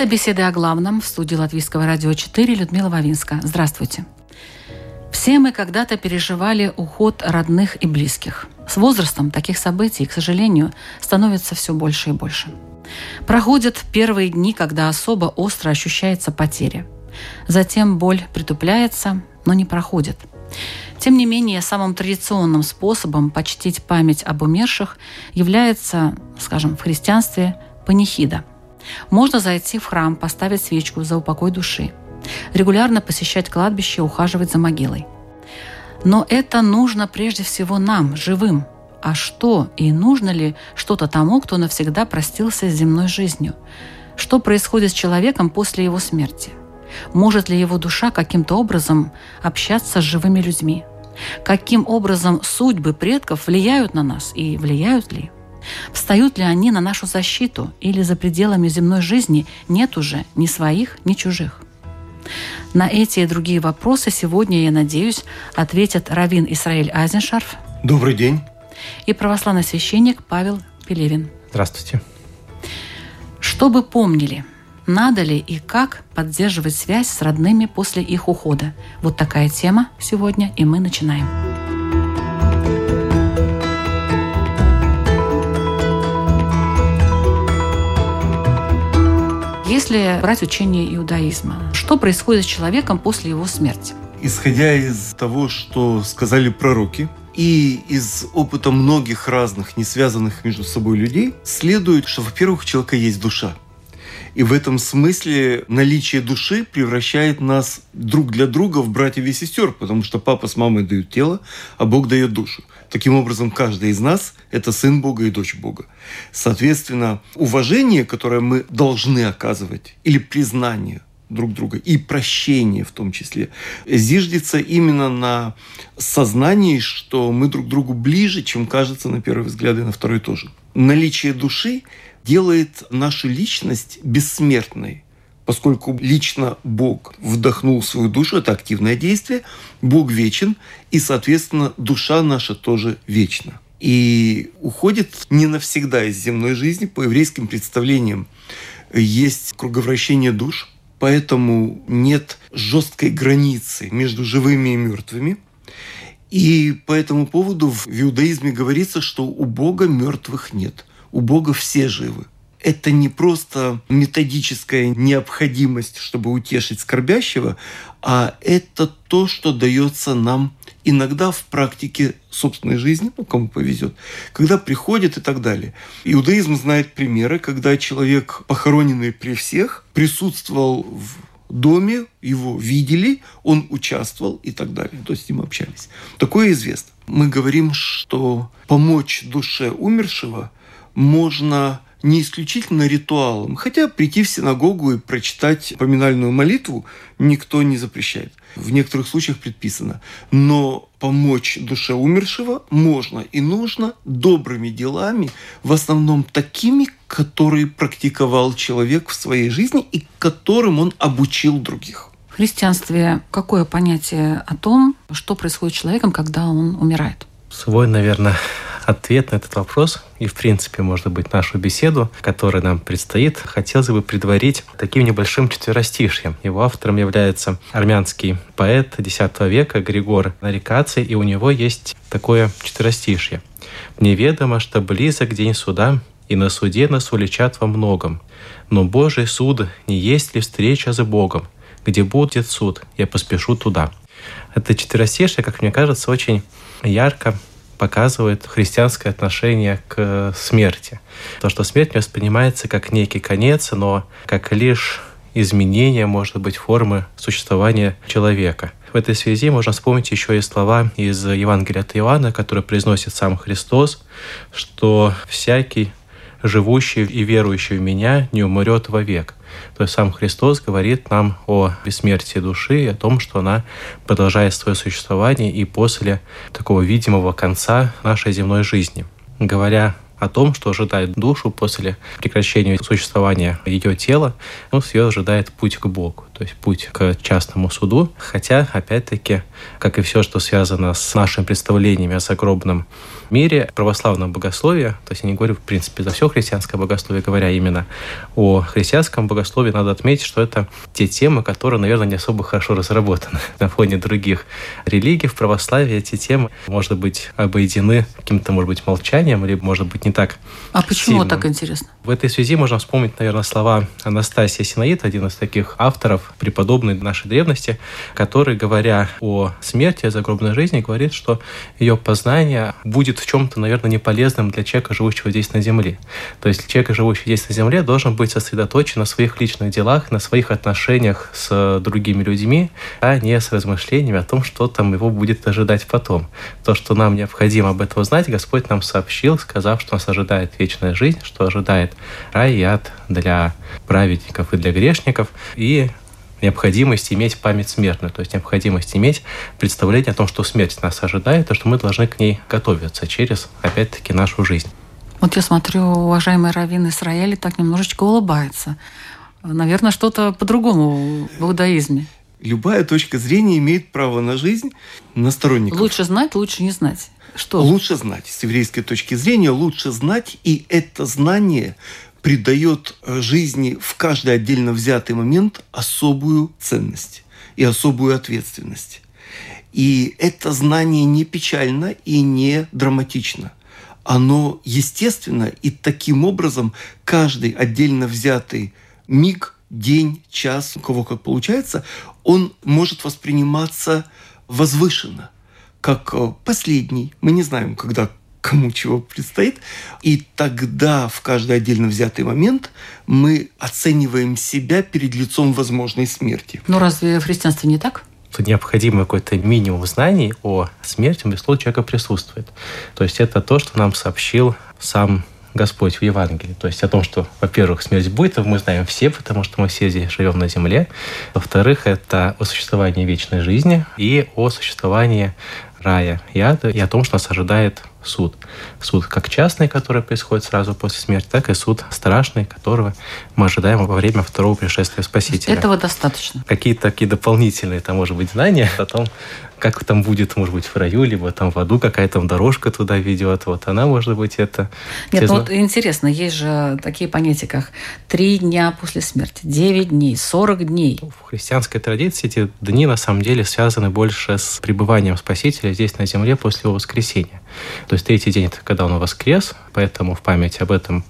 Это беседы о главном в студии Латвийского радио 4 Людмила Вавинска. Здравствуйте. Все мы когда-то переживали уход родных и близких. С возрастом таких событий, к сожалению, становится все больше и больше. Проходят первые дни, когда особо остро ощущается потеря. Затем боль притупляется, но не проходит. Тем не менее, самым традиционным способом почтить память об умерших является, скажем, в христианстве панихида – можно зайти в храм, поставить свечку за упокой души, регулярно посещать кладбище, ухаживать за могилой. Но это нужно прежде всего нам, живым. А что и нужно ли что-то тому, кто навсегда простился с земной жизнью? Что происходит с человеком после его смерти? Может ли его душа каким-то образом общаться с живыми людьми? Каким образом судьбы предков влияют на нас и влияют ли? Встают ли они на нашу защиту или за пределами земной жизни нет уже ни своих, ни чужих? На эти и другие вопросы сегодня, я надеюсь, ответят Равин Исраиль Айзеншарф. Добрый день. И православный священник Павел Пелевин. Здравствуйте. Чтобы помнили, надо ли и как поддерживать связь с родными после их ухода. Вот такая тема сегодня, и мы начинаем. Если брать учение иудаизма, что происходит с человеком после его смерти? Исходя из того, что сказали пророки, и из опыта многих разных, не связанных между собой людей, следует, что, во-первых, у человека есть душа. И в этом смысле наличие души превращает нас друг для друга в братьев и сестер, потому что папа с мамой дают тело, а Бог дает душу. Таким образом, каждый из нас – это сын Бога и дочь Бога. Соответственно, уважение, которое мы должны оказывать, или признание друг друга, и прощение в том числе, зиждется именно на сознании, что мы друг другу ближе, чем кажется на первый взгляд и на второй тоже. Наличие души делает нашу личность бессмертной поскольку лично Бог вдохнул свою душу, это активное действие, Бог вечен, и, соответственно, душа наша тоже вечна. И уходит не навсегда из земной жизни, по еврейским представлениям есть круговращение душ, поэтому нет жесткой границы между живыми и мертвыми. И по этому поводу в иудаизме говорится, что у Бога мертвых нет, у Бога все живы это не просто методическая необходимость, чтобы утешить скорбящего, а это то, что дается нам иногда в практике собственной жизни, ну, кому повезет, когда приходит и так далее. Иудаизм знает примеры, когда человек, похороненный при всех, присутствовал в доме, его видели, он участвовал и так далее. То есть с ним общались. Такое известно. Мы говорим, что помочь душе умершего можно не исключительно ритуалом. Хотя прийти в синагогу и прочитать поминальную молитву никто не запрещает. В некоторых случаях предписано. Но помочь душе умершего можно и нужно добрыми делами, в основном такими, которые практиковал человек в своей жизни и которым он обучил других. В христианстве какое понятие о том, что происходит с человеком, когда он умирает? Свой, наверное, ответ на этот вопрос и, в принципе, может быть, нашу беседу, которая нам предстоит, хотелось бы предварить таким небольшим четверостишьем. Его автором является армянский поэт X века Григор Нарикаций, и у него есть такое четверостишье. «Неведомо, что близок день суда, и на суде нас уличат во многом. Но Божий суд не есть ли встреча с Богом? Где будет суд, я поспешу туда». Это четверостишье, как мне кажется, очень ярко показывает христианское отношение к смерти. То, что смерть не воспринимается как некий конец, но как лишь изменения, может быть, формы существования человека. В этой связи можно вспомнить еще и слова из Евангелия от Иоанна, которые произносит сам Христос, что всякий живущий и верующий в меня не умрет вовек. То есть сам Христос говорит нам о бессмертии души о том, что она продолжает свое существование и после такого видимого конца нашей земной жизни. Говоря о том, что ожидает душу после прекращения существования ее тела, ну, ее ожидает путь к Богу, то есть путь к частному суду. Хотя, опять-таки, как и все, что связано с нашими представлениями о загробном мире православного богословия, то есть я не говорю, в принципе, за все христианское богословие, говоря именно о христианском богословии, надо отметить, что это те темы, которые, наверное, не особо хорошо разработаны на фоне других религий. В православии эти темы, может быть, обойдены каким-то, может быть, молчанием, или, может быть, не так А почему сильным. так интересно? В этой связи можно вспомнить, наверное, слова Анастасия Синаид, один из таких авторов, преподобной нашей древности, который, говоря о смерти, о загробной жизни, говорит, что ее познание будет в чем-то, наверное, неполезным для человека, живущего здесь на Земле. То есть человек, живущий здесь на Земле, должен быть сосредоточен на своих личных делах, на своих отношениях с другими людьми, а не с размышлениями о том, что там его будет ожидать потом. То, что нам необходимо об этом знать, Господь нам сообщил, сказав, что нас ожидает вечная жизнь, что ожидает рай и ад для праведников и для грешников, и необходимость иметь память смертную, то есть необходимость иметь представление о том, что смерть нас ожидает, и что мы должны к ней готовиться через, опять-таки, нашу жизнь. Вот я смотрю, уважаемый Равин Израиля так немножечко улыбается. Наверное, что-то по-другому в иудаизме. Любая точка зрения имеет право на жизнь на сторонников. Лучше знать, лучше не знать. Что? Лучше знать. С еврейской точки зрения лучше знать, и это знание придает э, жизни в каждый отдельно взятый момент особую ценность и особую ответственность. И это знание не печально и не драматично. Оно естественно, и таким образом каждый отдельно взятый миг, день, час, у кого как получается, он может восприниматься возвышенно, как э, последний. Мы не знаем, когда кому чего предстоит. И тогда в каждый отдельно взятый момент мы оцениваем себя перед лицом возможной смерти. Ну разве в христианстве не так? необходимый какой-то минимум знаний о смерти, безусловно, человека присутствует. То есть это то, что нам сообщил сам Господь в Евангелии. То есть о том, что, во-первых, смерть будет, мы знаем все, потому что мы все здесь живем на земле. Во-вторых, это о существовании вечной жизни и о существовании рая и ада, и о том, что нас ожидает суд. Суд как частный, который происходит сразу после смерти, так и суд страшный, которого мы ожидаем во время второго пришествия Спасителя. Этого достаточно. Какие-то такие дополнительные, там, может быть, знания о том, как там будет, может быть, в раю, либо там в аду какая то дорожка туда ведет. Вот она, может быть, это... Нет, ну вот интересно, есть же такие понятия, как три дня после смерти, девять дней, сорок дней. В христианской традиции эти дни, на самом деле, связаны больше с пребыванием Спасителя здесь на земле после его воскресения. То есть третий день – это когда он воскрес, поэтому в память об этом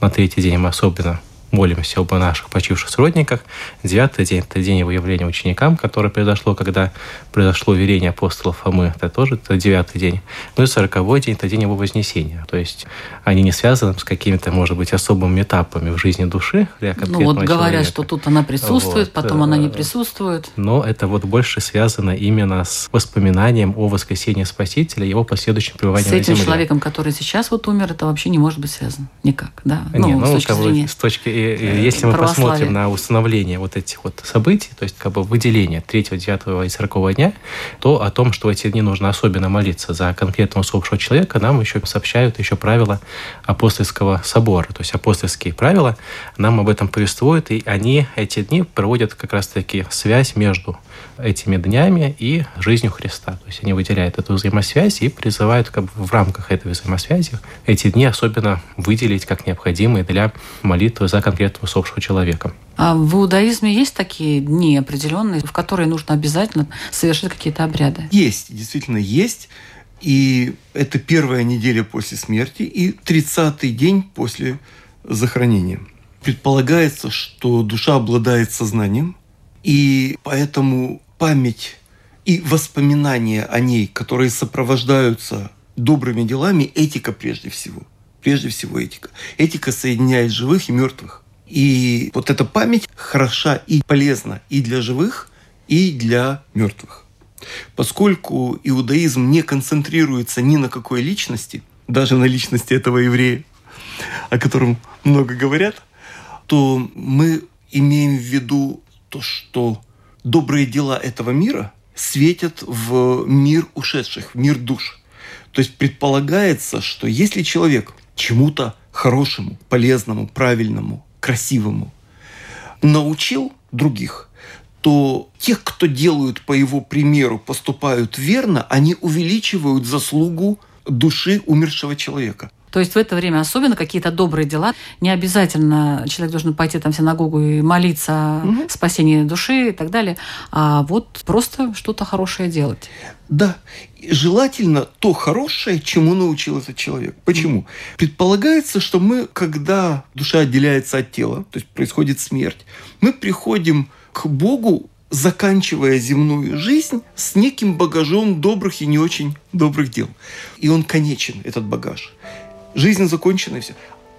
на третий день мы особенно молимся об наших почивших сродниках. Девятый день – это день его явления ученикам, которое произошло, когда произошло верение апостолов Фомы. Это тоже это девятый день. Ну и сороковой день – это день его вознесения. То есть они не связаны с какими-то, может быть, особыми этапами в жизни души для Ну вот говорят, человека. что тут она присутствует, вот. потом она не присутствует. Но это вот больше связано именно с воспоминанием о воскресении Спасителя, его последующем пребывании С этим на земле. человеком, который сейчас вот умер, это вообще не может быть связано никак, да? Не, ну, ну, с точки зрения... С точки если мы посмотрим на установление вот этих вот событий, то есть как бы выделение 3, 9 и 40 дня, то о том, что в эти дни нужно особенно молиться за конкретного усопшего человека, нам еще сообщают еще правила апостольского собора. То есть апостольские правила нам об этом повествуют, и они эти дни проводят как раз-таки связь между этими днями и жизнью Христа. То есть они выделяют эту взаимосвязь и призывают как бы в рамках этой взаимосвязи эти дни особенно выделить как необходимые для молитвы за конкретного усопшего человека. А в иудаизме есть такие дни определенные, в которые нужно обязательно совершить какие-то обряды? Есть, действительно есть. И это первая неделя после смерти и тридцатый день после захоронения. Предполагается, что душа обладает сознанием, и поэтому память и воспоминания о ней, которые сопровождаются добрыми делами, этика прежде всего. Прежде всего этика. Этика соединяет живых и мертвых. И вот эта память хороша и полезна и для живых, и для мертвых. Поскольку иудаизм не концентрируется ни на какой личности, даже на личности этого еврея, о котором много говорят, то мы имеем в виду то, что добрые дела этого мира светят в мир ушедших, в мир душ. То есть предполагается, что если человек чему-то хорошему, полезному, правильному, красивому научил других, то тех, кто делают по его примеру, поступают верно, они увеличивают заслугу души умершего человека. То есть в это время особенно какие-то добрые дела. Не обязательно человек должен пойти там в синагогу и молиться угу. о спасении души и так далее, а вот просто что-то хорошее делать. Да. Желательно то хорошее, чему научил этот человек. Почему? Mm. Предполагается, что мы, когда душа отделяется от тела, то есть происходит смерть, мы приходим к Богу заканчивая земную жизнь с неким багажом добрых и не очень добрых дел. И он конечен, этот багаж жизнь закончена и все.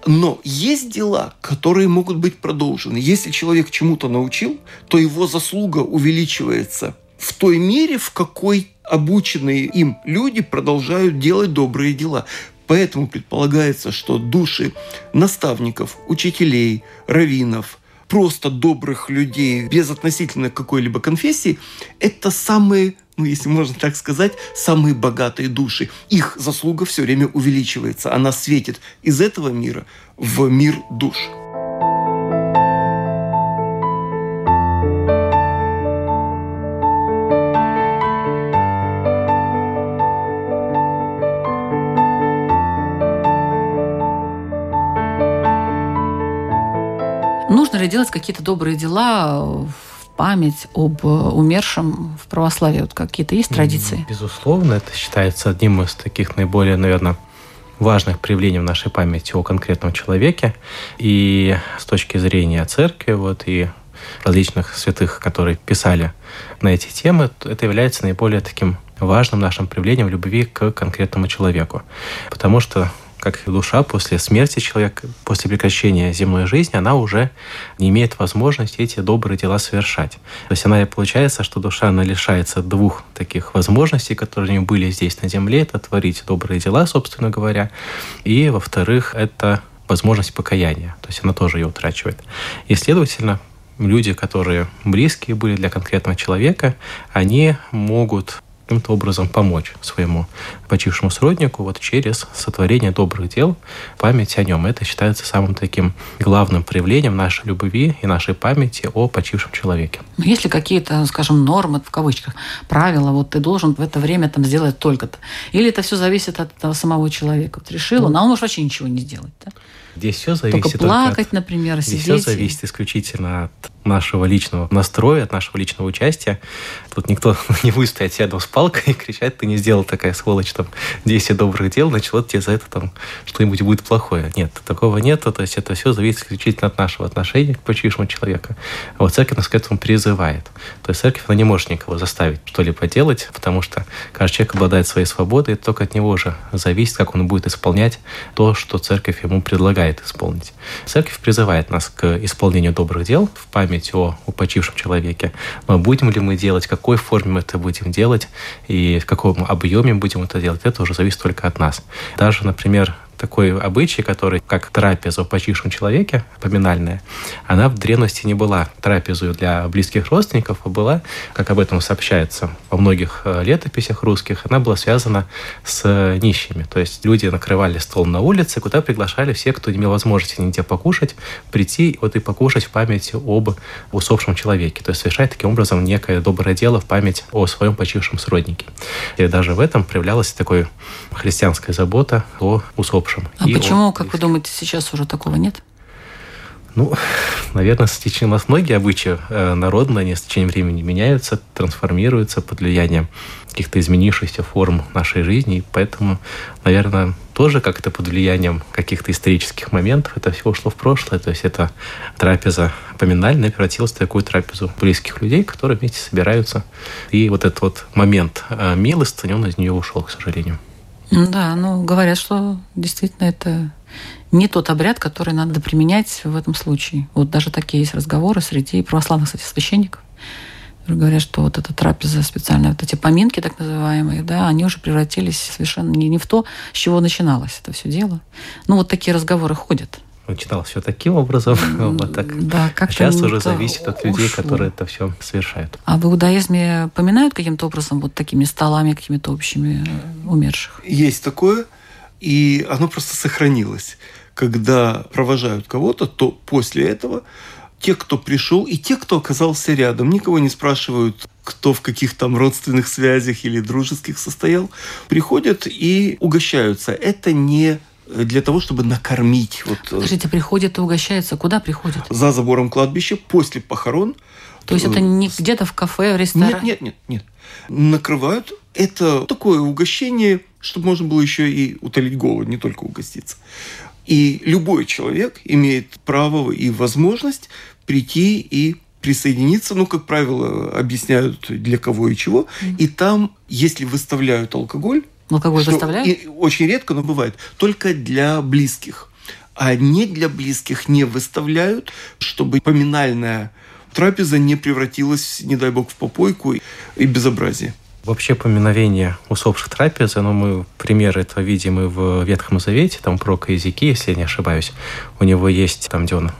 Но есть дела, которые могут быть продолжены. Если человек чему-то научил, то его заслуга увеличивается в той мере, в какой обученные им люди продолжают делать добрые дела. Поэтому предполагается, что души наставников, учителей, раввинов, просто добрых людей без относительно какой-либо конфессии, это самые ну, если можно так сказать, самые богатые души. Их заслуга все время увеличивается. Она светит из этого мира в мир душ. Нужно ли делать какие-то добрые дела память об э, умершем в православии? Вот какие-то есть традиции? Безусловно, это считается одним из таких наиболее, наверное, важных проявлений в нашей памяти о конкретном человеке. И с точки зрения церкви, вот, и различных святых, которые писали на эти темы, это является наиболее таким важным нашим проявлением любви к конкретному человеку. Потому что как душа после смерти человека, после прекращения земной жизни, она уже не имеет возможности эти добрые дела совершать. То есть она получается, что душа она лишается двух таких возможностей, которые у нее были здесь на земле, это творить добрые дела, собственно говоря, и, во-вторых, это возможность покаяния. То есть она тоже ее утрачивает. И, следовательно, люди, которые близкие были для конкретного человека, они могут каким-то образом помочь своему почившему сроднику вот через сотворение добрых дел, память о нем. Это считается самым таким главным проявлением нашей любви и нашей памяти о почившем человеке. Но есть ли какие-то, скажем, нормы, в кавычках, правила, вот ты должен в это время там сделать только-то? Или это все зависит от того самого человека? Вот решил он, а он может вообще ничего не сделать, да? Здесь все зависит только плакать, от, например, здесь сидеть. все зависит исключительно от нашего личного настроя, от нашего личного участия. Тут никто не будет стоять рядом с палкой и кричать, ты не сделал такая сволочь, там, 10 добрых дел, значит, вот тебе за это там что-нибудь будет плохое. Нет, такого нет, то есть это все зависит исключительно от нашего отношения к почившему человеку. А вот церковь нас к этому призывает. То есть церковь, она не может никого заставить что-либо делать, потому что каждый человек обладает своей свободой, и только от него же зависит, как он будет исполнять то, что церковь ему предлагает исполнить. Церковь призывает нас к исполнению добрых дел в память память о упочившем человеке. Но будем ли мы делать, в какой форме мы это будем делать и в каком объеме будем это делать, это уже зависит только от нас. Даже, например, такой обычай, который как трапеза в почившем человеке, поминальная, она в древности не была трапезой для близких родственников, а была, как об этом сообщается во многих э, летописях русских, она была связана с нищими. То есть люди накрывали стол на улице, куда приглашали всех, кто имел возможности нигде покушать, прийти вот и покушать в память об усопшем человеке. То есть совершать таким образом некое доброе дело в память о своем почившем сроднике. И даже в этом проявлялась такой христианская забота о усопшем усопшим. А почему, как вы думаете, сейчас уже такого нет? Ну, наверное, с течением у нас многие обычаи э, народные, они с течением времени меняются, трансформируются под влиянием каких-то изменившихся форм нашей жизни, и поэтому, наверное, тоже как-то под влиянием каких-то исторических моментов это все ушло в прошлое, то есть это трапеза поминальная превратилась в такую трапезу близких людей, которые вместе собираются, и вот этот вот момент э, милостыни, он из нее ушел, к сожалению. Да, ну говорят, что действительно это не тот обряд, который надо применять в этом случае. Вот даже такие есть разговоры среди православных, кстати, священников. Говорят, что вот эта трапеза специальная, вот эти поминки так называемые, да, они уже превратились совершенно не, не в то, с чего начиналось это все дело. Ну, вот такие разговоры ходят. Начинал все таким образом, вот так. Да, как а сейчас уже зависит от людей, ушло. которые это все совершают. А в иудаизме поминают каким-то образом вот такими столами, какими-то общими э, умерших? Есть такое, и оно просто сохранилось. Когда провожают кого-то, то после этого те, кто пришел, и те, кто оказался рядом. Никого не спрашивают, кто в каких там родственных связях или дружеских состоял. Приходят и угощаются. Это не для того, чтобы накормить. Вот. Э, Скажите, приходят и угощаются. Куда приходят? За забором кладбища, после похорон. То есть это не где-то в кафе, в ресторане? Нет, нет, нет, нет. Накрывают. Это такое угощение, чтобы можно было еще и утолить голод, не только угоститься. И любой человек имеет право и возможность прийти и присоединиться, ну, как правило, объясняют для кого и чего. И там, если выставляют алкоголь, алкоголь что выставляют? И очень редко, но бывает, только для близких. А не для близких не выставляют, чтобы поминальная трапеза не превратилась, не дай бог, в попойку и безобразие. Вообще поминовение усопших трапезы, ну, мы примеры этого видим и в Ветхом Завете, там про языки, если я не ошибаюсь. У него есть там, где он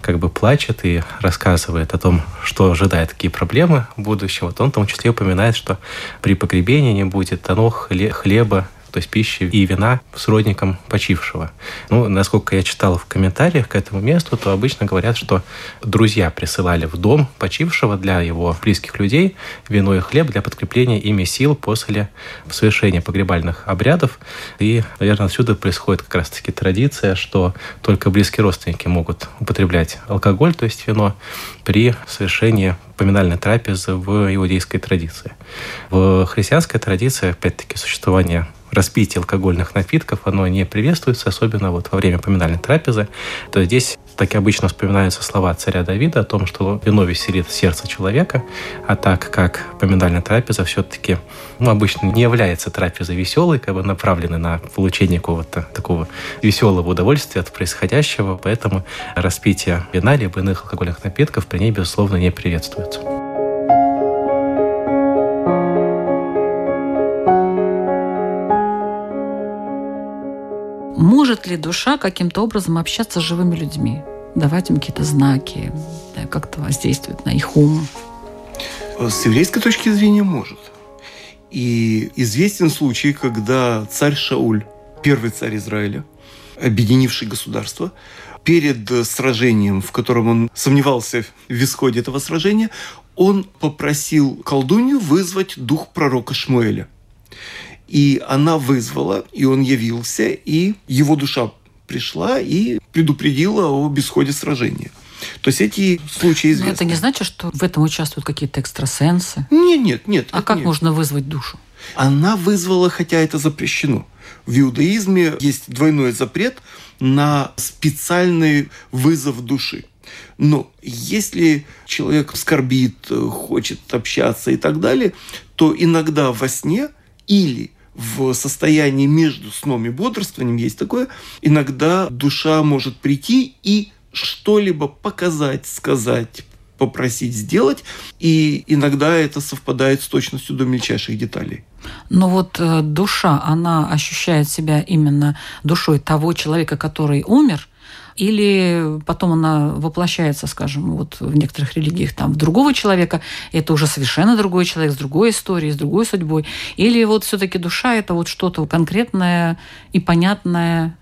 как бы плачет и рассказывает о том, что ожидает, какие проблемы в будущем. Вот он в том числе упоминает, что при погребении не будет тону хлеба, то есть пищи и вина сродникам почившего. Ну, насколько я читал в комментариях к этому месту, то обычно говорят, что друзья присылали в дом почившего для его близких людей вино и хлеб для подкрепления ими сил после совершения погребальных обрядов. И, наверное, отсюда происходит как раз-таки традиция, что только близкие родственники могут употреблять алкоголь, то есть вино, при совершении поминальной трапезы в иудейской традиции. В христианской традиции, опять-таки, существование распитие алкогольных напитков, оно не приветствуется, особенно вот во время поминальной трапезы, то здесь так и обычно вспоминаются слова царя Давида о том, что вино веселит сердце человека, а так как поминальная трапеза все-таки ну, обычно не является трапезой веселой, как бы направленной на получение какого-то такого веселого удовольствия от происходящего, поэтому распитие вина либо иных алкогольных напитков при ней, безусловно, не приветствуется. Может ли душа каким-то образом общаться с живыми людьми? Давать им какие-то знаки, как-то воздействовать на их ум? С еврейской точки зрения может. И известен случай, когда царь Шауль, первый царь Израиля, объединивший государство, перед сражением, в котором он сомневался в исходе этого сражения, он попросил колдунью вызвать дух пророка Шмуэля – и она вызвала, и он явился, и его душа пришла и предупредила о бесходе сражения. То есть эти случаи известны. Но это не значит, что в этом участвуют какие-то экстрасенсы? Нет, нет, нет. А как нет. можно вызвать душу? Она вызвала, хотя это запрещено. В иудаизме есть двойной запрет на специальный вызов души. Но если человек скорбит, хочет общаться и так далее, то иногда во сне или в состоянии между сном и бодрствованием есть такое, иногда душа может прийти и что-либо показать, сказать, попросить сделать, и иногда это совпадает с точностью до мельчайших деталей. Но вот э, душа, она ощущает себя именно душой того человека, который умер, или потом она воплощается, скажем, вот в некоторых религиях там в другого человека, это уже совершенно другой человек с другой историей, с другой судьбой, или вот все-таки душа это вот что-то конкретное и понятное,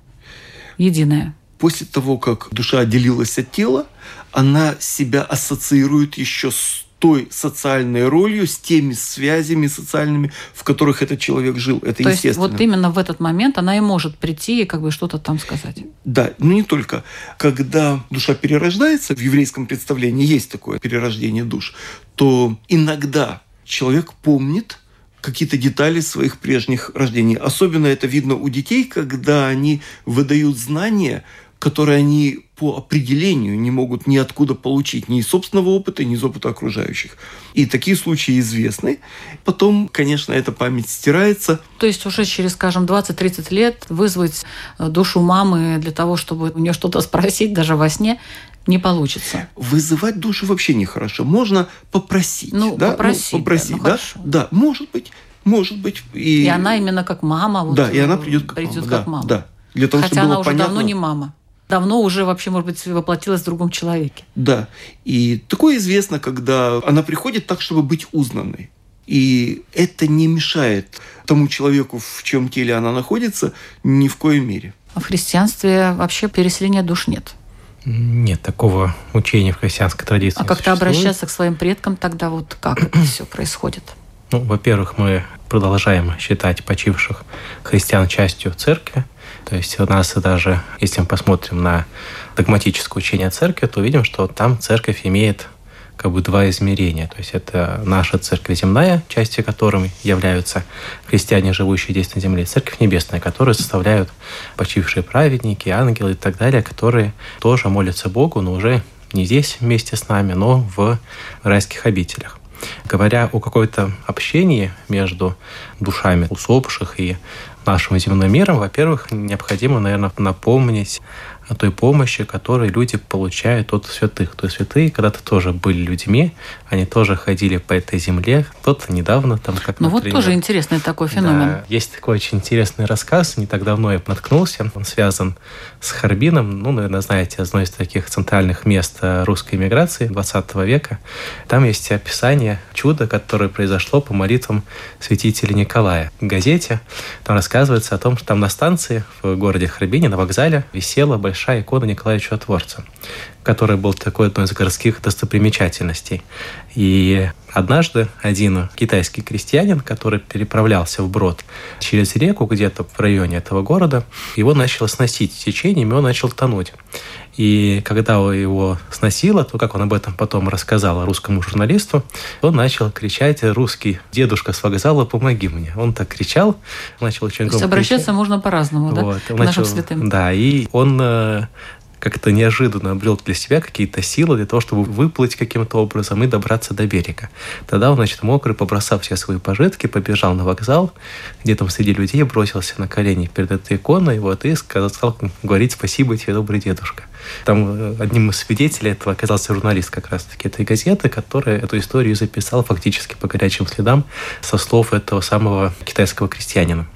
единое. После того, как душа отделилась от тела, она себя ассоциирует еще с той социальной ролью, с теми связями социальными, в которых этот человек жил. Это То естественно. есть вот именно в этот момент она и может прийти и как бы что-то там сказать. Да, но не только. Когда душа перерождается, в еврейском представлении есть такое перерождение душ, то иногда человек помнит какие-то детали своих прежних рождений. Особенно это видно у детей, когда они выдают знания, которые они по определению не могут ниоткуда получить ни из собственного опыта, ни из опыта окружающих. И такие случаи известны. Потом, конечно, эта память стирается. То есть уже через, скажем, 20-30 лет вызвать э, душу мамы для того, чтобы у нее что-то спросить даже во сне, не получится. Вызывать душу вообще нехорошо. Можно попросить. Ну, да? попросить, ну, попросить, да, ну, да? хорошо. Да, может быть. Может быть. И, и она именно как мама. Вот, да, и она придет как придет мама. как да, мама. Да. Для того, Хотя чтобы она было уже понятно, давно не мама. Давно уже вообще, может быть, воплотилась в другом человеке. Да. И такое известно, когда она приходит так, чтобы быть узнанной. И это не мешает тому человеку, в чем теле она находится, ни в коей мере. А в христианстве вообще переселения душ нет. Нет, такого учения в христианской традиции А как-то обращаться к своим предкам тогда вот как это все происходит? Ну, во-первых, мы продолжаем считать почивших христиан частью церкви. То есть у нас даже, если мы посмотрим на догматическое учение церкви, то увидим, что там церковь имеет как бы два измерения. То есть это наша церковь земная, частью которой являются христиане, живущие здесь на земле, и церковь небесная, которую составляют почившие праведники, ангелы и так далее, которые тоже молятся Богу, но уже не здесь вместе с нами, но в райских обителях. Говоря о какой-то общении между душами усопших и нашим земным миром, во-первых, необходимо, наверное, напомнить о той помощи, которую люди получают от святых. То есть святые когда-то тоже были людьми, они тоже ходили по этой земле, кто-то недавно там как Ну вот тоже интересный такой феномен. да, есть такой очень интересный рассказ, не так давно я наткнулся, он связан с Харбином, ну, наверное, знаете, одно из таких центральных мест э, русской миграции 20 века. Там есть описание чуда, которое произошло по молитвам святителя Николая. В газете там рассказывается о том, что там на станции в городе Харбине, на вокзале, висела большая икона Николая Чудотворца, который был такой одной из городских достопримечательностей. И однажды один китайский крестьянин, который переправлялся вброд через реку где-то в районе этого города, его начало сносить течением, и он начал тонуть. И когда его сносило, то, как он об этом потом рассказал русскому журналисту, он начал кричать «Русский дедушка с вокзала, помоги мне». Он так кричал, начал очень То есть громко обращаться кричать. можно по-разному, да, Вот, к он нашим начал- святым. Да, и он э, как-то неожиданно обрел для себя какие-то силы для того, чтобы выплыть каким-то образом и добраться до берега. Тогда он, значит, мокрый, побросав все свои пожитки, побежал на вокзал, где там среди людей бросился на колени перед этой иконой, вот, и сказал, стал говорить «Спасибо тебе, добрый дедушка». Там э, одним из свидетелей этого оказался журналист как раз-таки этой газеты, который эту историю записал фактически по горячим следам со слов этого самого китайского крестьянина.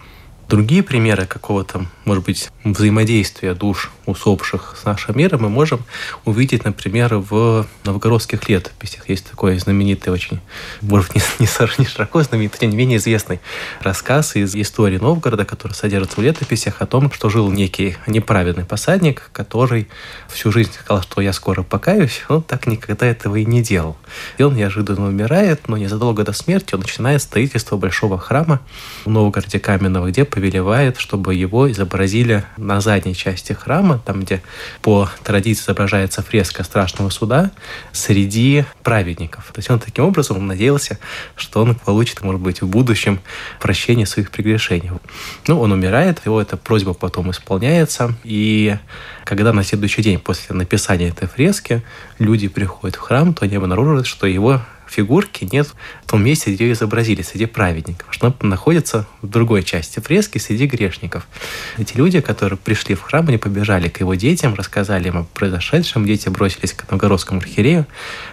Другие примеры какого-то, может быть, взаимодействия душ усопших с нашим миром мы можем увидеть, например, в новгородских летописях. Есть такой знаменитый очень, может, не, не не широко знаменитый, тем не менее известный рассказ из истории Новгорода, который содержится в летописях о том, что жил некий неправедный посадник, который всю жизнь сказал, что я скоро покаюсь, он так никогда этого и не делал. И он неожиданно умирает, но незадолго до смерти он начинает строительство большого храма в Новгороде Каменного, где повелевает, чтобы его изобразили на задней части храма, там, где по традиции изображается фреска страшного суда, среди праведников. То есть он таким образом надеялся, что он получит, может быть, в будущем прощение своих прегрешений. Ну, он умирает, его эта просьба потом исполняется, и когда на следующий день после написания этой фрески люди приходят в храм, то они обнаруживают, что его фигурки нет в том месте, где ее изобразили, среди праведников, она находится в другой части фрески, среди грешников. Эти люди, которые пришли в храм, они побежали к его детям, рассказали им о произошедшем, дети бросились к новгородскому архиерею.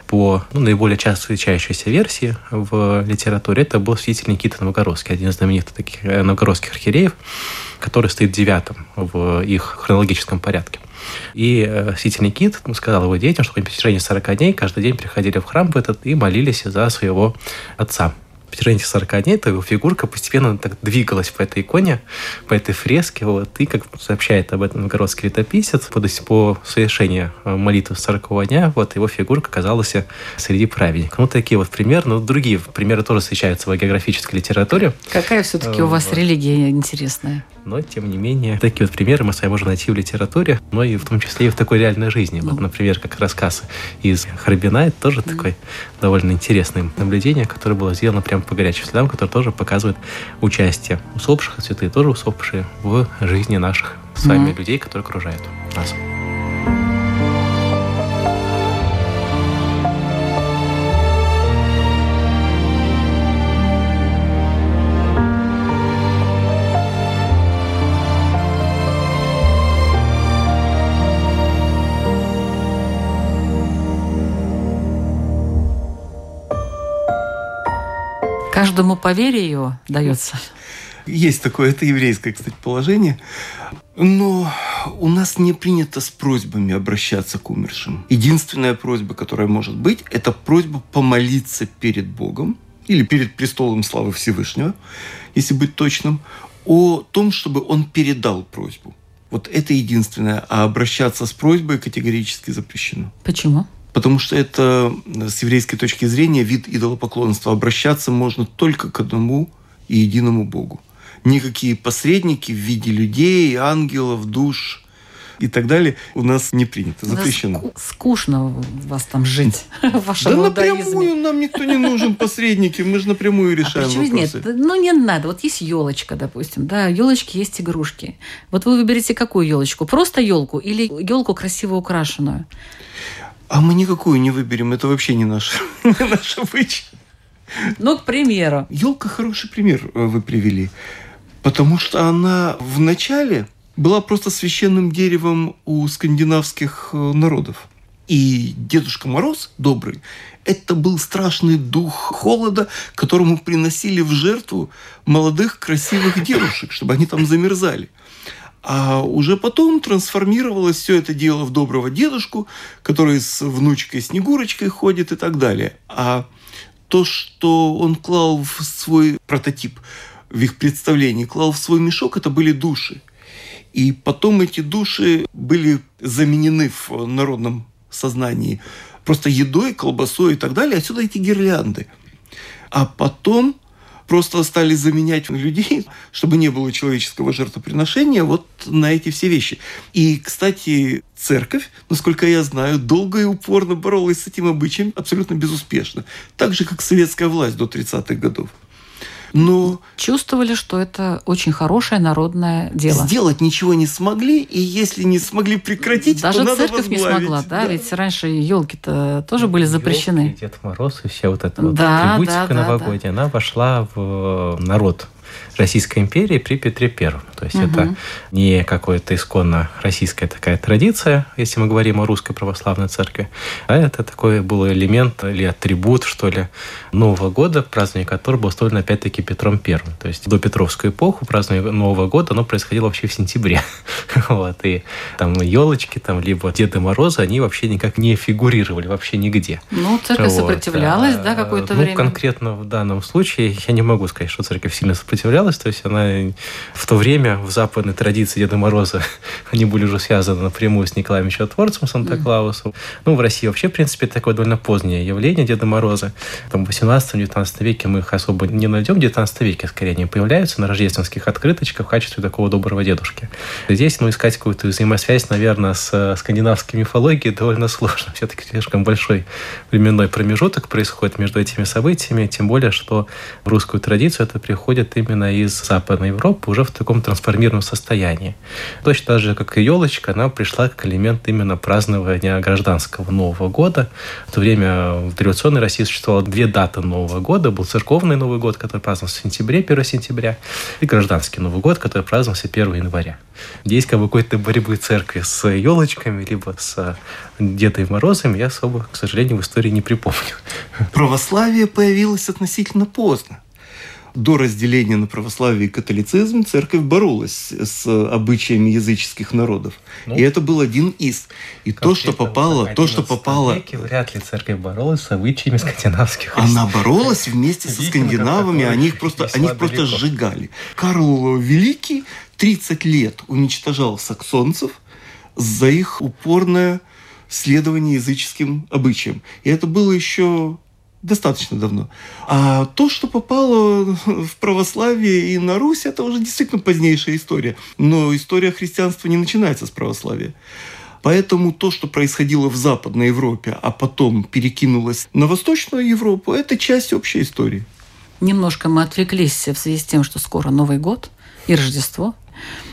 По ну, наиболее часто встречающейся версии в литературе это был святитель Никита Новгородский, один из знаменитых таких э, новгородских архиереев, который стоит девятым в их хронологическом порядке. И э, святитель Никит сказал его детям, что в протяжении 40 дней каждый день приходили в храм в этот и молились за своего отца. В этих 40 дней эта его фигурка постепенно так двигалась по этой иконе, по этой фреске. Вот, и, как сообщает об этом новгородский летописец, по, по совершении э, молитвы 40 дня вот его фигурка оказалась среди праведников. Ну, такие вот примеры. Ну, другие примеры тоже встречаются в географической литературе. Какая все-таки у вас Вот. религия интересная? Но, тем не менее, такие вот примеры мы с вами можем найти в литературе, но и в том числе и в такой реальной жизни. Вот, например, как рассказ из Харбина, это тоже такое довольно интересное наблюдение, которое было сделано прямо по горячим следам, которое тоже показывает участие усопших, и святые тоже усопшие в жизни наших с вами Мгм. людей, которые окружают нас. Каждому по вере ее дается. Есть такое, это еврейское, кстати, положение. Но у нас не принято с просьбами обращаться к умершим. Единственная просьба, которая может быть, это просьба помолиться перед Богом или перед престолом славы Всевышнего, если быть точным, о том, чтобы он передал просьбу. Вот это единственное. А обращаться с просьбой категорически запрещено. Почему? Потому что это с еврейской точки зрения вид идолопоклонства. Обращаться можно только к одному и единому Богу. Никакие посредники в виде людей, ангелов, душ и так далее у нас не принято, запрещено. Ску- скучно у вас там жить в вашем Да иудаизме. напрямую нам никто не нужен, посредники, мы же напрямую А решаем почему нет? вопросы. Ну, не надо. Вот есть елочка, допустим. Да, елочки есть игрушки. Вот вы выберете какую елочку? Просто елку или елку красиво украшенную? А мы никакую не выберем, это вообще не наш, не наш обычай. Ну, к примеру. Елка хороший пример э, вы привели, потому что она в начале была просто священным деревом у скандинавских э, народов. И Дедушка Мороз, добрый, это был страшный дух холода, которому приносили в жертву молодых красивых девушек, чтобы они там замерзали. А уже потом трансформировалось все это дело в доброго дедушку, который с внучкой Снегурочкой ходит и так далее. А то, что он клал в свой прототип, в их представлении, клал в свой мешок, это были души. И потом эти души были заменены в народном сознании просто едой, колбасой и так далее. Отсюда эти гирлянды. А потом просто стали заменять людей, чтобы не было человеческого жертвоприношения, вот на эти все вещи. И, кстати, церковь, насколько я знаю, долго и упорно боролась с этим обычаем, абсолютно безуспешно. Так же, как советская власть до 30-х годов. Но Чувствовали, что это очень хорошее народное дело. сделать ничего не смогли, и если не смогли прекратить, Даже то надо церковь не смогла, да? Ведь раньше елки-то тоже были запрещены. Ёлки, Дед Мороз и вся вот эта вот Да, атрибутика да, да, новогодняя, она вошла в народ Российской империи при Петре Первом. То есть Мгм. это не какая-то исконно российская такая традиция, если мы говорим о русской православной церкви, а это такой был элемент или атрибут, что ли, Нового года, празднование которого было устроено опять-таки Петром Первым. То есть до Петровскую эпоху празднование Нового года, оно происходило вообще в сентябре. вот, и там елочки, там, либо Деды Морозы, они вообще никак не фигурировали вообще нигде. Ну, церковь Вот. сопротивлялась, А, да, какое-то ну, время. конкретно в данном случае я не могу сказать, что церковь сильно сопротивлялась. То есть она в то время в западной традиции Деда Мороза они были уже связаны напрямую с Николаем Чудотворцем, Санта-Клаусом. Ну, в России вообще, в принципе, такое довольно позднее явление Деда Мороза. Там в 18-19 веке мы их особо не найдем. В 19 веке, скорее, они появляются на рождественских открыточках в качестве такого доброго дедушки. Здесь, ну, искать какую-то взаимосвязь, наверное, с э, скандинавской мифологией довольно сложно. Все-таки слишком большой временной промежуток происходит между этими событиями, тем более, что в русскую традицию это приходит именно из Западной Европы уже в таком трансформированном состоянии. Точно так же, как и елочка, она пришла как элемент именно празднования гражданского Нового года. В то время в дореволюционной России существовало две даты Нового года. Был церковный Новый год, который праздновался в сентябре, 1 сентября, и гражданский Новый год, который праздновался 1 января. Есть как бы какой-то борьбы церкви с елочками, либо с Дедой Морозами, я особо, к сожалению, в истории не припомню. Православие появилось относительно поздно. До разделения на православие и католицизм церковь боролась с обычаями языческих народов. Ну, и это был один из. И то, что попало, то, что 11 попало, веке вряд ли церковь боролась с обычаями скандинавских она боролась вместе со скандинавами, они их просто, они их просто сжигали. Карл Великий 30 лет уничтожал саксонцев за их упорное следование языческим обычаям. И это было еще достаточно давно. А то, что попало в православие и на Русь, это уже действительно позднейшая история. Но история христианства не начинается с православия. Поэтому то, что происходило в Западной Европе, а потом перекинулось на Восточную Европу, это часть общей истории. Немножко мы отвлеклись в связи с тем, что скоро Новый год и Рождество.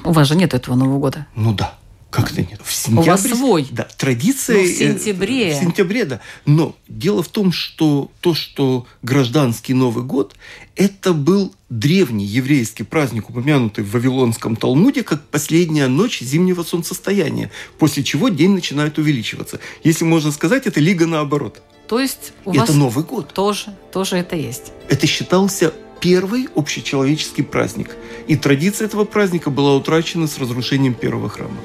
У вас же нет этого Нового года. Ну да. Как это нет? В У сентябре, вас свой. Да, традиция... Ну, в э, сентябре. В сентябре, да. Но дело в том, что то, что гражданский Новый год, это был древний еврейский праздник, упомянутый в Вавилонском Талмуде, как последняя ночь зимнего солнцестояния, после чего день начинает увеличиваться. Если можно сказать, это лига наоборот. То есть у это вас Новый год. тоже, тоже это есть. Это считался первый общечеловеческий праздник. И традиция этого праздника была утрачена с разрушением первого храма.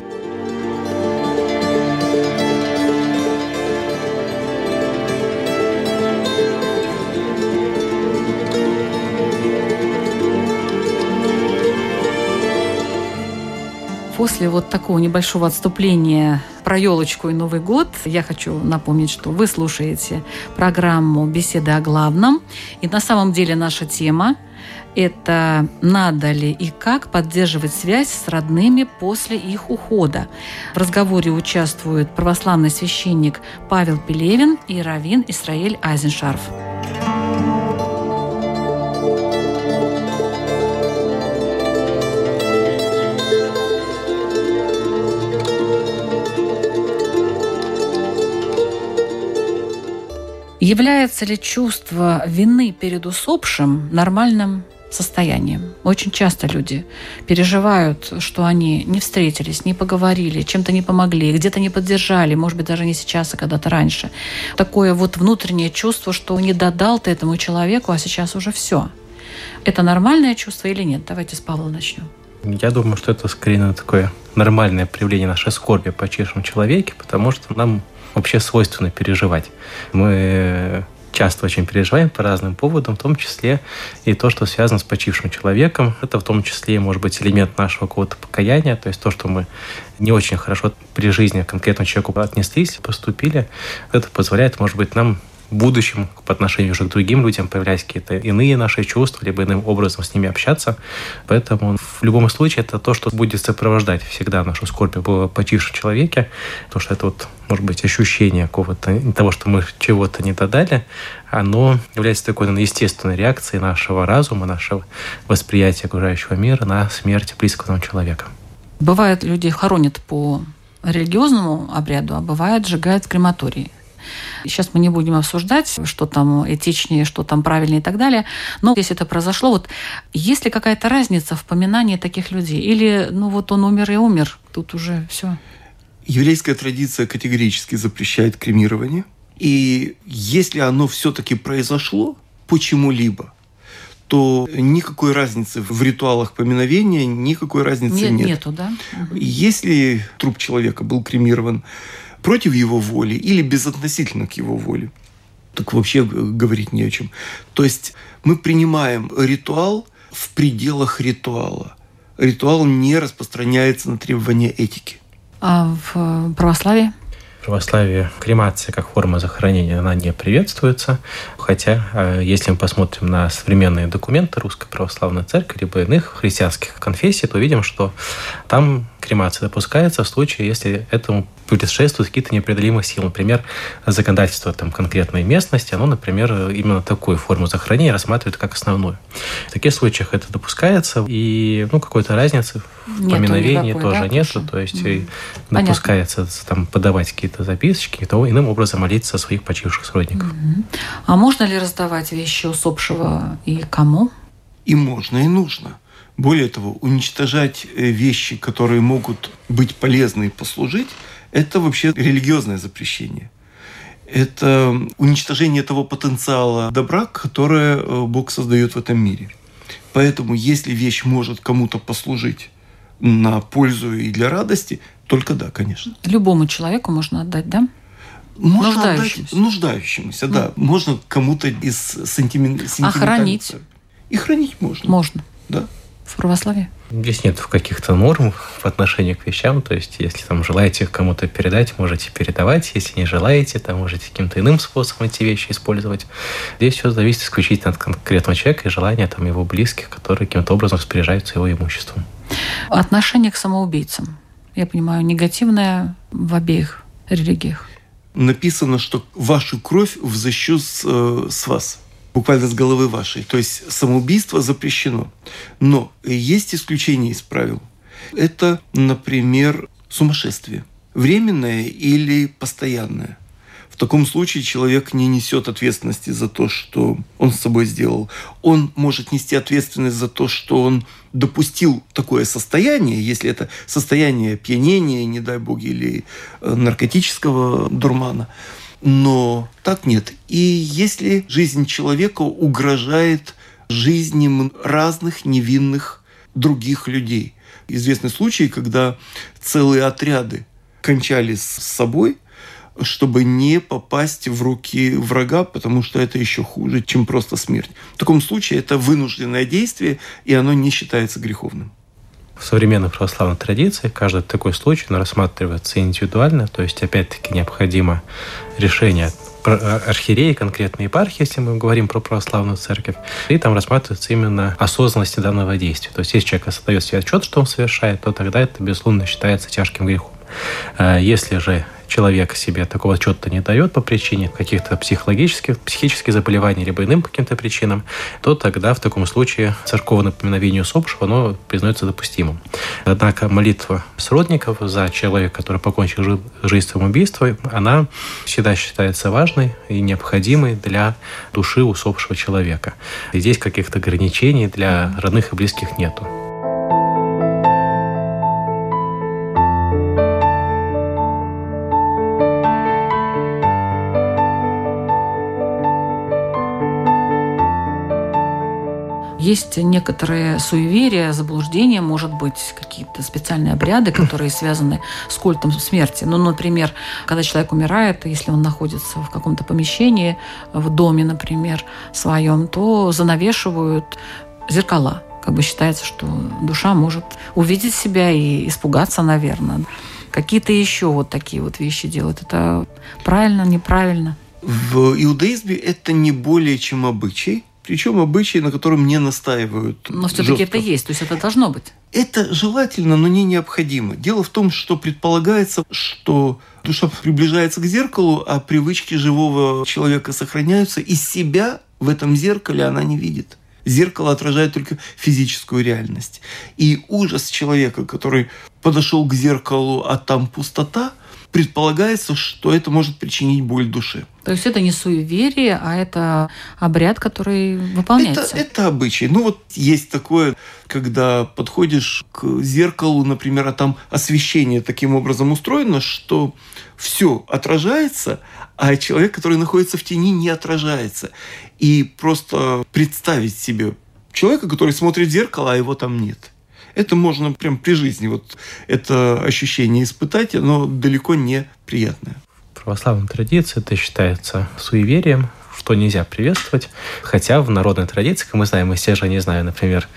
После вот такого небольшого отступления про елочку и Новый год я хочу напомнить, что вы слушаете программу «Беседы о главном». И на самом деле наша тема – это надо ли и как поддерживать связь с родными после их ухода. В разговоре участвуют православный священник Павел Пелевин и раввин Исраэль Айзеншарф. Является ли чувство вины перед усопшим нормальным состоянием. Очень часто люди переживают, что они не встретились, не поговорили, чем-то не помогли, где-то не поддержали, может быть, даже не сейчас, а когда-то раньше. Такое вот внутреннее чувство, что не додал ты этому человеку, а сейчас уже все. Это нормальное чувство или нет? Давайте с Павла начнем. Я думаю, что это скорее такое нормальное проявление нашей скорби по чешему человеке, потому что нам вообще свойственно переживать. Мы часто очень переживаем по разным поводам, в том числе и то, что связано с почившим человеком. Это в том числе, может быть, элемент нашего какого-то покаяния, то есть то, что мы не очень хорошо при жизни конкретному человеку отнеслись, поступили. Это позволяет, может быть, нам в будущем по отношению уже к другим людям появлялись какие-то иные наши чувства, либо иным образом с ними общаться. Поэтому в любом случае это то, что будет сопровождать всегда нашу скорбь по почившем человеке, потому что это вот, может быть, ощущение какого-то того, что мы чего-то не додали, оно является такой наверное, естественной реакцией нашего разума, нашего восприятия окружающего мира на смерть близкого нам человека. Бывает, люди хоронят по религиозному обряду, а бывает, сжигают в крематории. Сейчас мы не будем обсуждать, что там этичнее, что там правильнее и так далее. Но если это произошло, вот есть ли какая-то разница в поминании таких людей? Или, ну вот он умер и умер, тут уже все. Еврейская традиция категорически запрещает кремирование. И если оно все-таки произошло почему-либо, то никакой разницы в ритуалах поминовения, никакой разницы нет. нет. Нету, да? Если труп человека был кремирован против его воли или безотносительно к его воле. Так вообще говорить не о чем. То есть мы принимаем ритуал в пределах ритуала. Ритуал не распространяется на требования этики. А в православии? В православии кремация как форма захоронения, она не приветствуется. Хотя, э, если мы посмотрим на современные документы Русской Православной Церкви, либо иных христианских конфессий, то видим, что там кремация допускается в случае, если этому предшествуют какие-то непреодолимые силы. Например, законодательство там, конкретной местности, оно, например, именно такую форму захоронения рассматривает как основную. В таких случаях это допускается, и ну, какой-то разницы в поминовении никакой, тоже да, нету. Тоже? То есть mm. допускается там, подавать какие-то записочки, то иным образом молиться о своих почивших сродниках. Mm-hmm. А можно ли раздавать вещи усопшего и кому? И можно, и нужно. Более того, уничтожать э, вещи, которые могут быть полезны и послужить, это вообще религиозное запрещение. Это уничтожение того потенциала добра, которое э, Бог создает в этом мире. Поэтому, если вещь может кому-то послужить на пользу и для радости, только да, конечно. Любому человеку можно отдать, да? Можно нуждающимся. Отдать нуждающемуся, ну. да. Можно кому-то из сентимен... А хранить? И хранить можно. Можно. Да в православии? Здесь нет каких-то норм в отношении к вещам. То есть, если там желаете кому-то передать, можете передавать. Если не желаете, то можете каким-то иным способом эти вещи использовать. Здесь все зависит исключительно от конкретного человека и желания там, его близких, которые каким-то образом распоряжаются его имуществом. Отношение к самоубийцам. Я понимаю, негативное в обеих религиях. Написано, что вашу кровь взыщу с, э, с вас буквально с головы вашей. То есть самоубийство запрещено. Но есть исключения из правил. Это, например, сумасшествие. Временное или постоянное. В таком случае человек не несет ответственности за то, что он с собой сделал. Он может нести ответственность за то, что он допустил такое состояние, если это состояние пьянения, не дай бог, или э, наркотического дурмана Но так нет. И если жизнь человека угрожает жизни разных невинных других людей. Известны случаи, когда целые отряды кончались с собой, чтобы не попасть в руки врага, потому что это еще хуже, чем просто смерть. В таком случае это вынужденное действие, и оно не считается греховным. В современной православной традиции каждый такой случай рассматривается индивидуально, то есть опять-таки необходимо решение архиереи, конкретной епархии, если мы говорим про православную церковь, и там рассматривается именно осознанности данного действия. То есть, если человек осознает себе отчет, что он совершает, то тогда это, безусловно, считается тяжким грехом. А если же человек себе такого отчета не дает по причине каких-то психологических, психических заболеваний, либо иным каким-то причинам, то тогда в таком случае церковное поминовение усопшего оно признается допустимым. Однако молитва сродников за человека, который покончил жизнь самоубийством, она всегда считается важной и необходимой для души усопшего человека. И здесь каких-то ограничений для родных и близких нету. Есть некоторые суеверия, заблуждения, может быть, какие-то специальные обряды, которые связаны с культом смерти. Ну, например, когда человек умирает, если он находится в каком-то помещении, в доме, например, своем, то занавешивают зеркала. Как бы считается, что душа может увидеть себя и испугаться, наверное. Какие-то еще вот такие вот вещи делают. Это правильно, неправильно? В иудаизме это не более чем обычай. Причем обычаи, на котором не настаивают. Но все-таки это есть, то есть это должно быть. Это желательно, но не необходимо. Дело в том, что предполагается, что душа приближается к зеркалу, а привычки живого человека сохраняются, и себя в этом зеркале она не видит. Зеркало отражает только физическую реальность. И ужас человека, который подошел к зеркалу, а там пустота, предполагается, что это может причинить боль душе. То есть это не суеверие, а это обряд, который выполняется. Это, это обычай. Ну вот есть такое, когда подходишь к зеркалу, например, а там освещение таким образом устроено, что все отражается, а человек, который находится в тени, не отражается. И просто представить себе человека, который смотрит в зеркало, а его там нет. Это можно прям при жизни вот это ощущение испытать, но далеко не приятное. В православной традиции это считается суеверием, что нельзя приветствовать. Хотя в народной традиции, как мы знаем, из тех же, не знаю, например,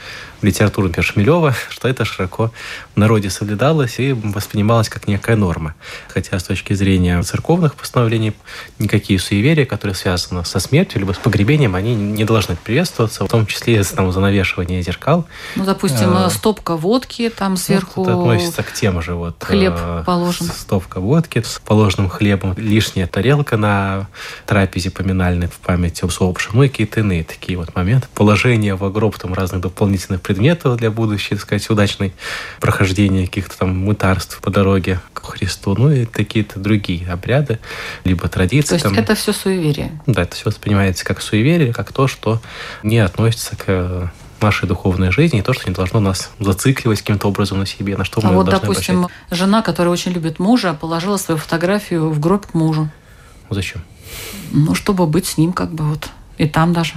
литературу, например, Шмелева, что это широко в народе соблюдалось и воспринималось как некая норма. Хотя с точки зрения церковных постановлений никакие суеверия, которые связаны со смертью либо с погребением, они не должны приветствоваться, в том числе там, занавешивание зеркал. Ну, допустим, а, стопка водки, там сверху Это относится к тем же. Вот, хлеб э, положен. Стопка водки с положенным хлебом, лишняя тарелка на трапезе поминальной в памяти усопших, ну и какие-то иные такие вот моменты. Положение в гроб там разных дополнительных предметов для будущей, так сказать, удачной прохождения каких-то там мытарств по дороге к Христу, ну и какие-то другие обряды, либо традиции. То есть там. это все суеверие? Да, это все воспринимается как суеверие, как то, что не относится к нашей духовной жизни, и то, что не должно нас зацикливать каким-то образом на себе, на что а мы вот, должны допустим, обращать. жена, которая очень любит мужа, положила свою фотографию в гроб к мужу. Зачем? Ну, чтобы быть с ним как бы вот. И там даже.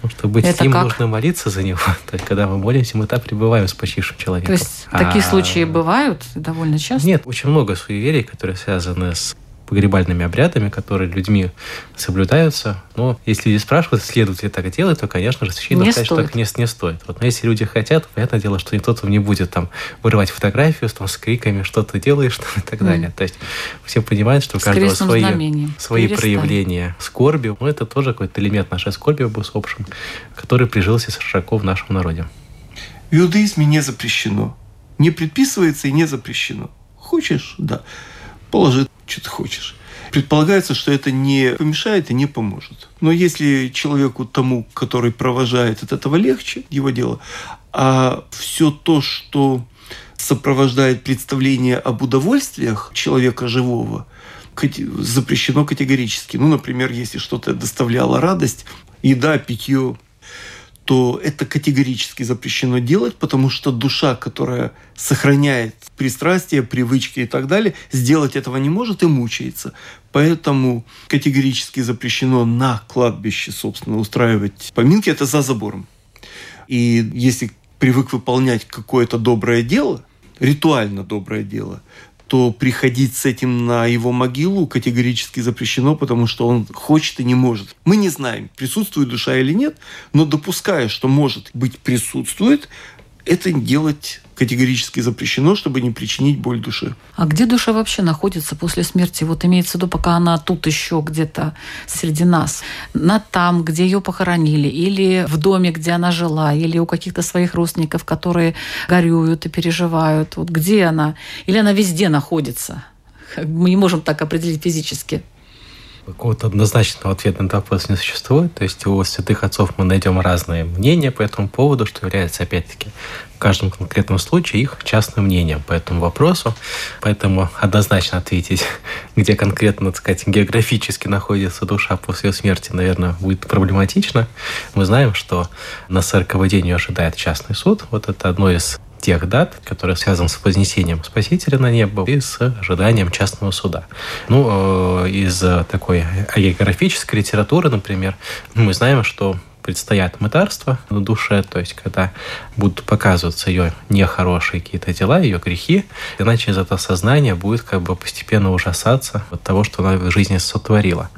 Потому что быть Это с ним как? нужно молиться за него. То есть, когда мы молимся, мы так пребываем с почившим человеком. То есть такие А- случаи бывают довольно часто? Нет, очень много суеверий, которые связаны с погребальными обрядами, которые людьми соблюдаются. Но если люди спрашивают, следует ли так делать, то, конечно же, священник Не сказать, что так не, не стоит. Вот, но если люди хотят, понятное дело, что никто там не будет там вырывать фотографию там, с криками, что ты делаешь там, и так далее. То есть все понимают, что у каждого свои, знамением. свои Перестань. проявления скорби. Но это тоже какой-то элемент нашей скорби об усопшем, который прижился широко в нашем народе. В иудаизме не запрещено. Не предписывается и не запрещено. Хочешь, да, положи, что ты хочешь. Предполагается, что это не помешает и не поможет. Но если человеку тому, который провожает от этого легче, его дело, а все то, что сопровождает представление об удовольствиях человека живого, запрещено категорически. Ну, например, если что-то доставляло радость, еда, питье, то это категорически запрещено делать, потому что душа, которая сохраняет пристрастия, привычки и так далее, сделать этого не может и мучается. Поэтому категорически запрещено на кладбище, собственно, устраивать поминки. Это за забором. И если привык выполнять какое-то доброе дело, ритуально доброе дело, то приходить с этим на его могилу категорически запрещено, потому что он хочет и не может. Мы не знаем, присутствует душа или нет, но допуская, что может быть присутствует, это делать категорически запрещено, чтобы не причинить боль душе. А где душа вообще находится после смерти? Вот имеется в виду, пока она тут еще где-то среди нас. На там, где ее похоронили, или в доме, где она жила, или у каких-то своих родственников, которые горюют и переживают. Вот где она? Или она везде находится? Мы не можем так определить физически. Какого-то однозначного ответа на этот вопрос не существует. То есть у святых отцов мы найдем разные мнения по этому поводу, что является, опять-таки, в каждом конкретном случае их частным мнением по этому вопросу. Поэтому однозначно ответить, где конкретно, так сказать, географически находится душа после смерти, наверное, будет проблематично. Мы знаем, что на 40 день ее ожидает частный суд. Вот это одно из тех дат, которые связаны с вознесением Спасителя на небо и с ожиданием частного суда. Ну, э, из такой географической литературы, например, мы знаем, что предстоят мытарства на душе, то есть когда будут показываться ее нехорошие какие-то дела, ее грехи, иначе из этого сознания будет как бы постепенно ужасаться от того, что она в жизни сотворила.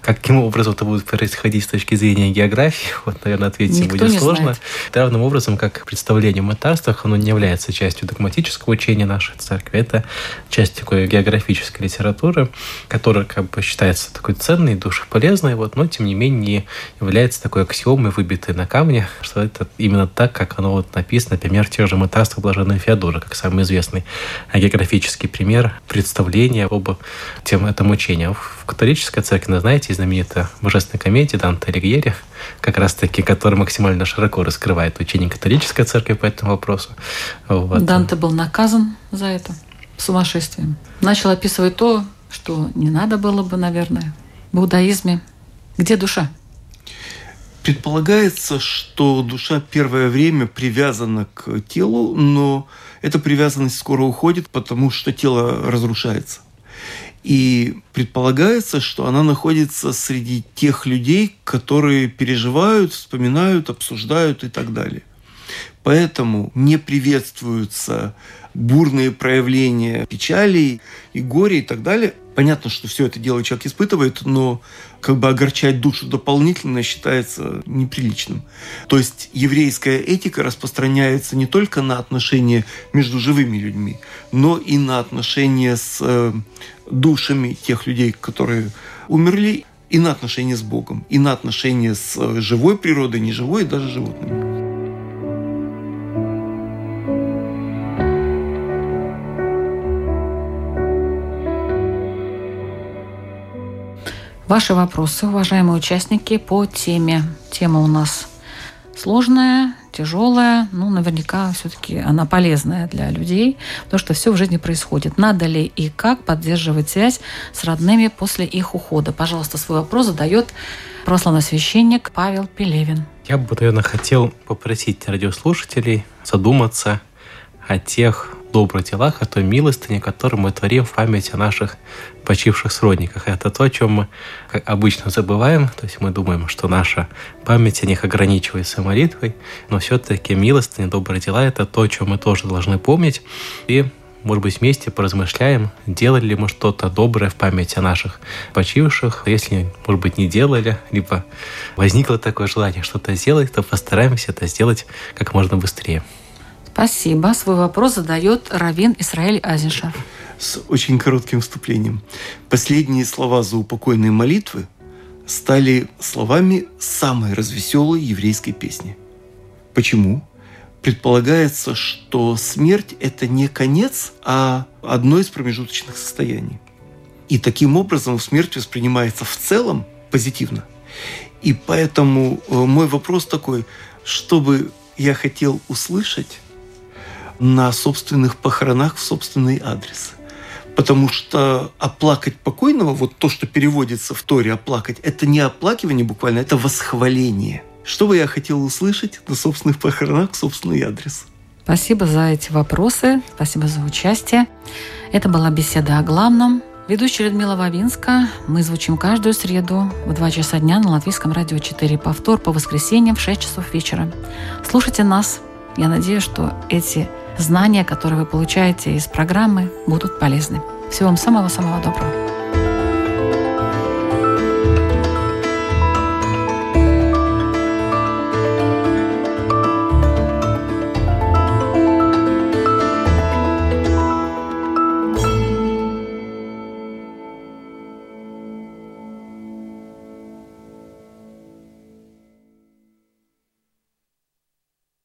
Каким образом это будет происходить с точки зрения географии, вот, наверное, ответить Никто будет сложно. Знает. Равным образом, как представление о мытарствах, оно не является частью догматического учения нашей церкви, это часть такой географической литературы, которая как бы считается такой ценной, душеполезной, вот, но тем не менее не является такой аксиомой аксиомы, выбитые на камне, что это именно так, как оно вот написано, например, тех же мытарствах Блаженной Феодора, как самый известный географический пример представления об тем этом учении. В католической церкви, знаете, знаменитая божественная комедия Данте Алигьери, как раз-таки, которая максимально широко раскрывает учение католической церкви по этому вопросу. Вот. Данте был наказан за это сумасшествием. Начал описывать то, что не надо было бы, наверное, в иудаизме. Где душа? Предполагается, что душа первое время привязана к телу, но эта привязанность скоро уходит, потому что тело разрушается. И предполагается, что она находится среди тех людей, которые переживают, вспоминают, обсуждают и так далее. Поэтому не приветствуются бурные проявления печали и горя и так далее. Понятно, что все это дело человек испытывает, но как бы огорчать душу дополнительно считается неприличным. То есть еврейская этика распространяется не только на отношения между живыми людьми, но и на отношения с э, душами тех людей, которые умерли, и на отношения с Богом, и на отношения с э, живой природой, неживой и даже животными. Ваши вопросы, уважаемые участники, по теме. Тема у нас сложная, тяжелая, ну, наверняка все-таки она полезная для людей, потому что все в жизни происходит. Надо ли и как поддерживать связь с родными после их ухода? Пожалуйста, свой вопрос задает православный священник Павел Пелевин. Я бы, наверное, хотел попросить радиослушателей задуматься о тех добрых делах, о той милостыне, которую мы творим в память о наших почивших сродниках. Это то, о чем мы обычно забываем. То есть мы думаем, что наша память о них ограничивается молитвой, но все-таки милостыня, добрые дела – это то, о чем мы тоже должны помнить. И может быть, вместе поразмышляем, делали ли мы что-то доброе в память о наших почивших. Если, может быть, не делали, либо возникло такое желание что-то сделать, то постараемся это сделать как можно быстрее. Спасибо. Свой вопрос задает Равин Исраиль Азишев. С очень коротким вступлением. Последние слова заупокойной молитвы стали словами самой развеселой еврейской песни. Почему? Предполагается, что смерть – это не конец, а одно из промежуточных состояний. И таким образом смерть воспринимается в целом позитивно. И поэтому э, мой вопрос такой, чтобы я хотел услышать на собственных похоронах в собственный адрес. Потому что оплакать покойного, вот то, что переводится в Торе, оплакать, это не оплакивание буквально, это восхваление. Что бы я хотел услышать на собственных похоронах, собственный адрес. Спасибо за эти вопросы, спасибо за участие. Это была беседа о главном. Ведущая Людмила Вавинска. Мы звучим каждую среду в 2 часа дня на Латвийском радио 4. Повтор по воскресеньям в 6 часов вечера. Слушайте нас. Я надеюсь, что эти знания, которые вы получаете из программы, будут полезны. Всего вам самого-самого доброго.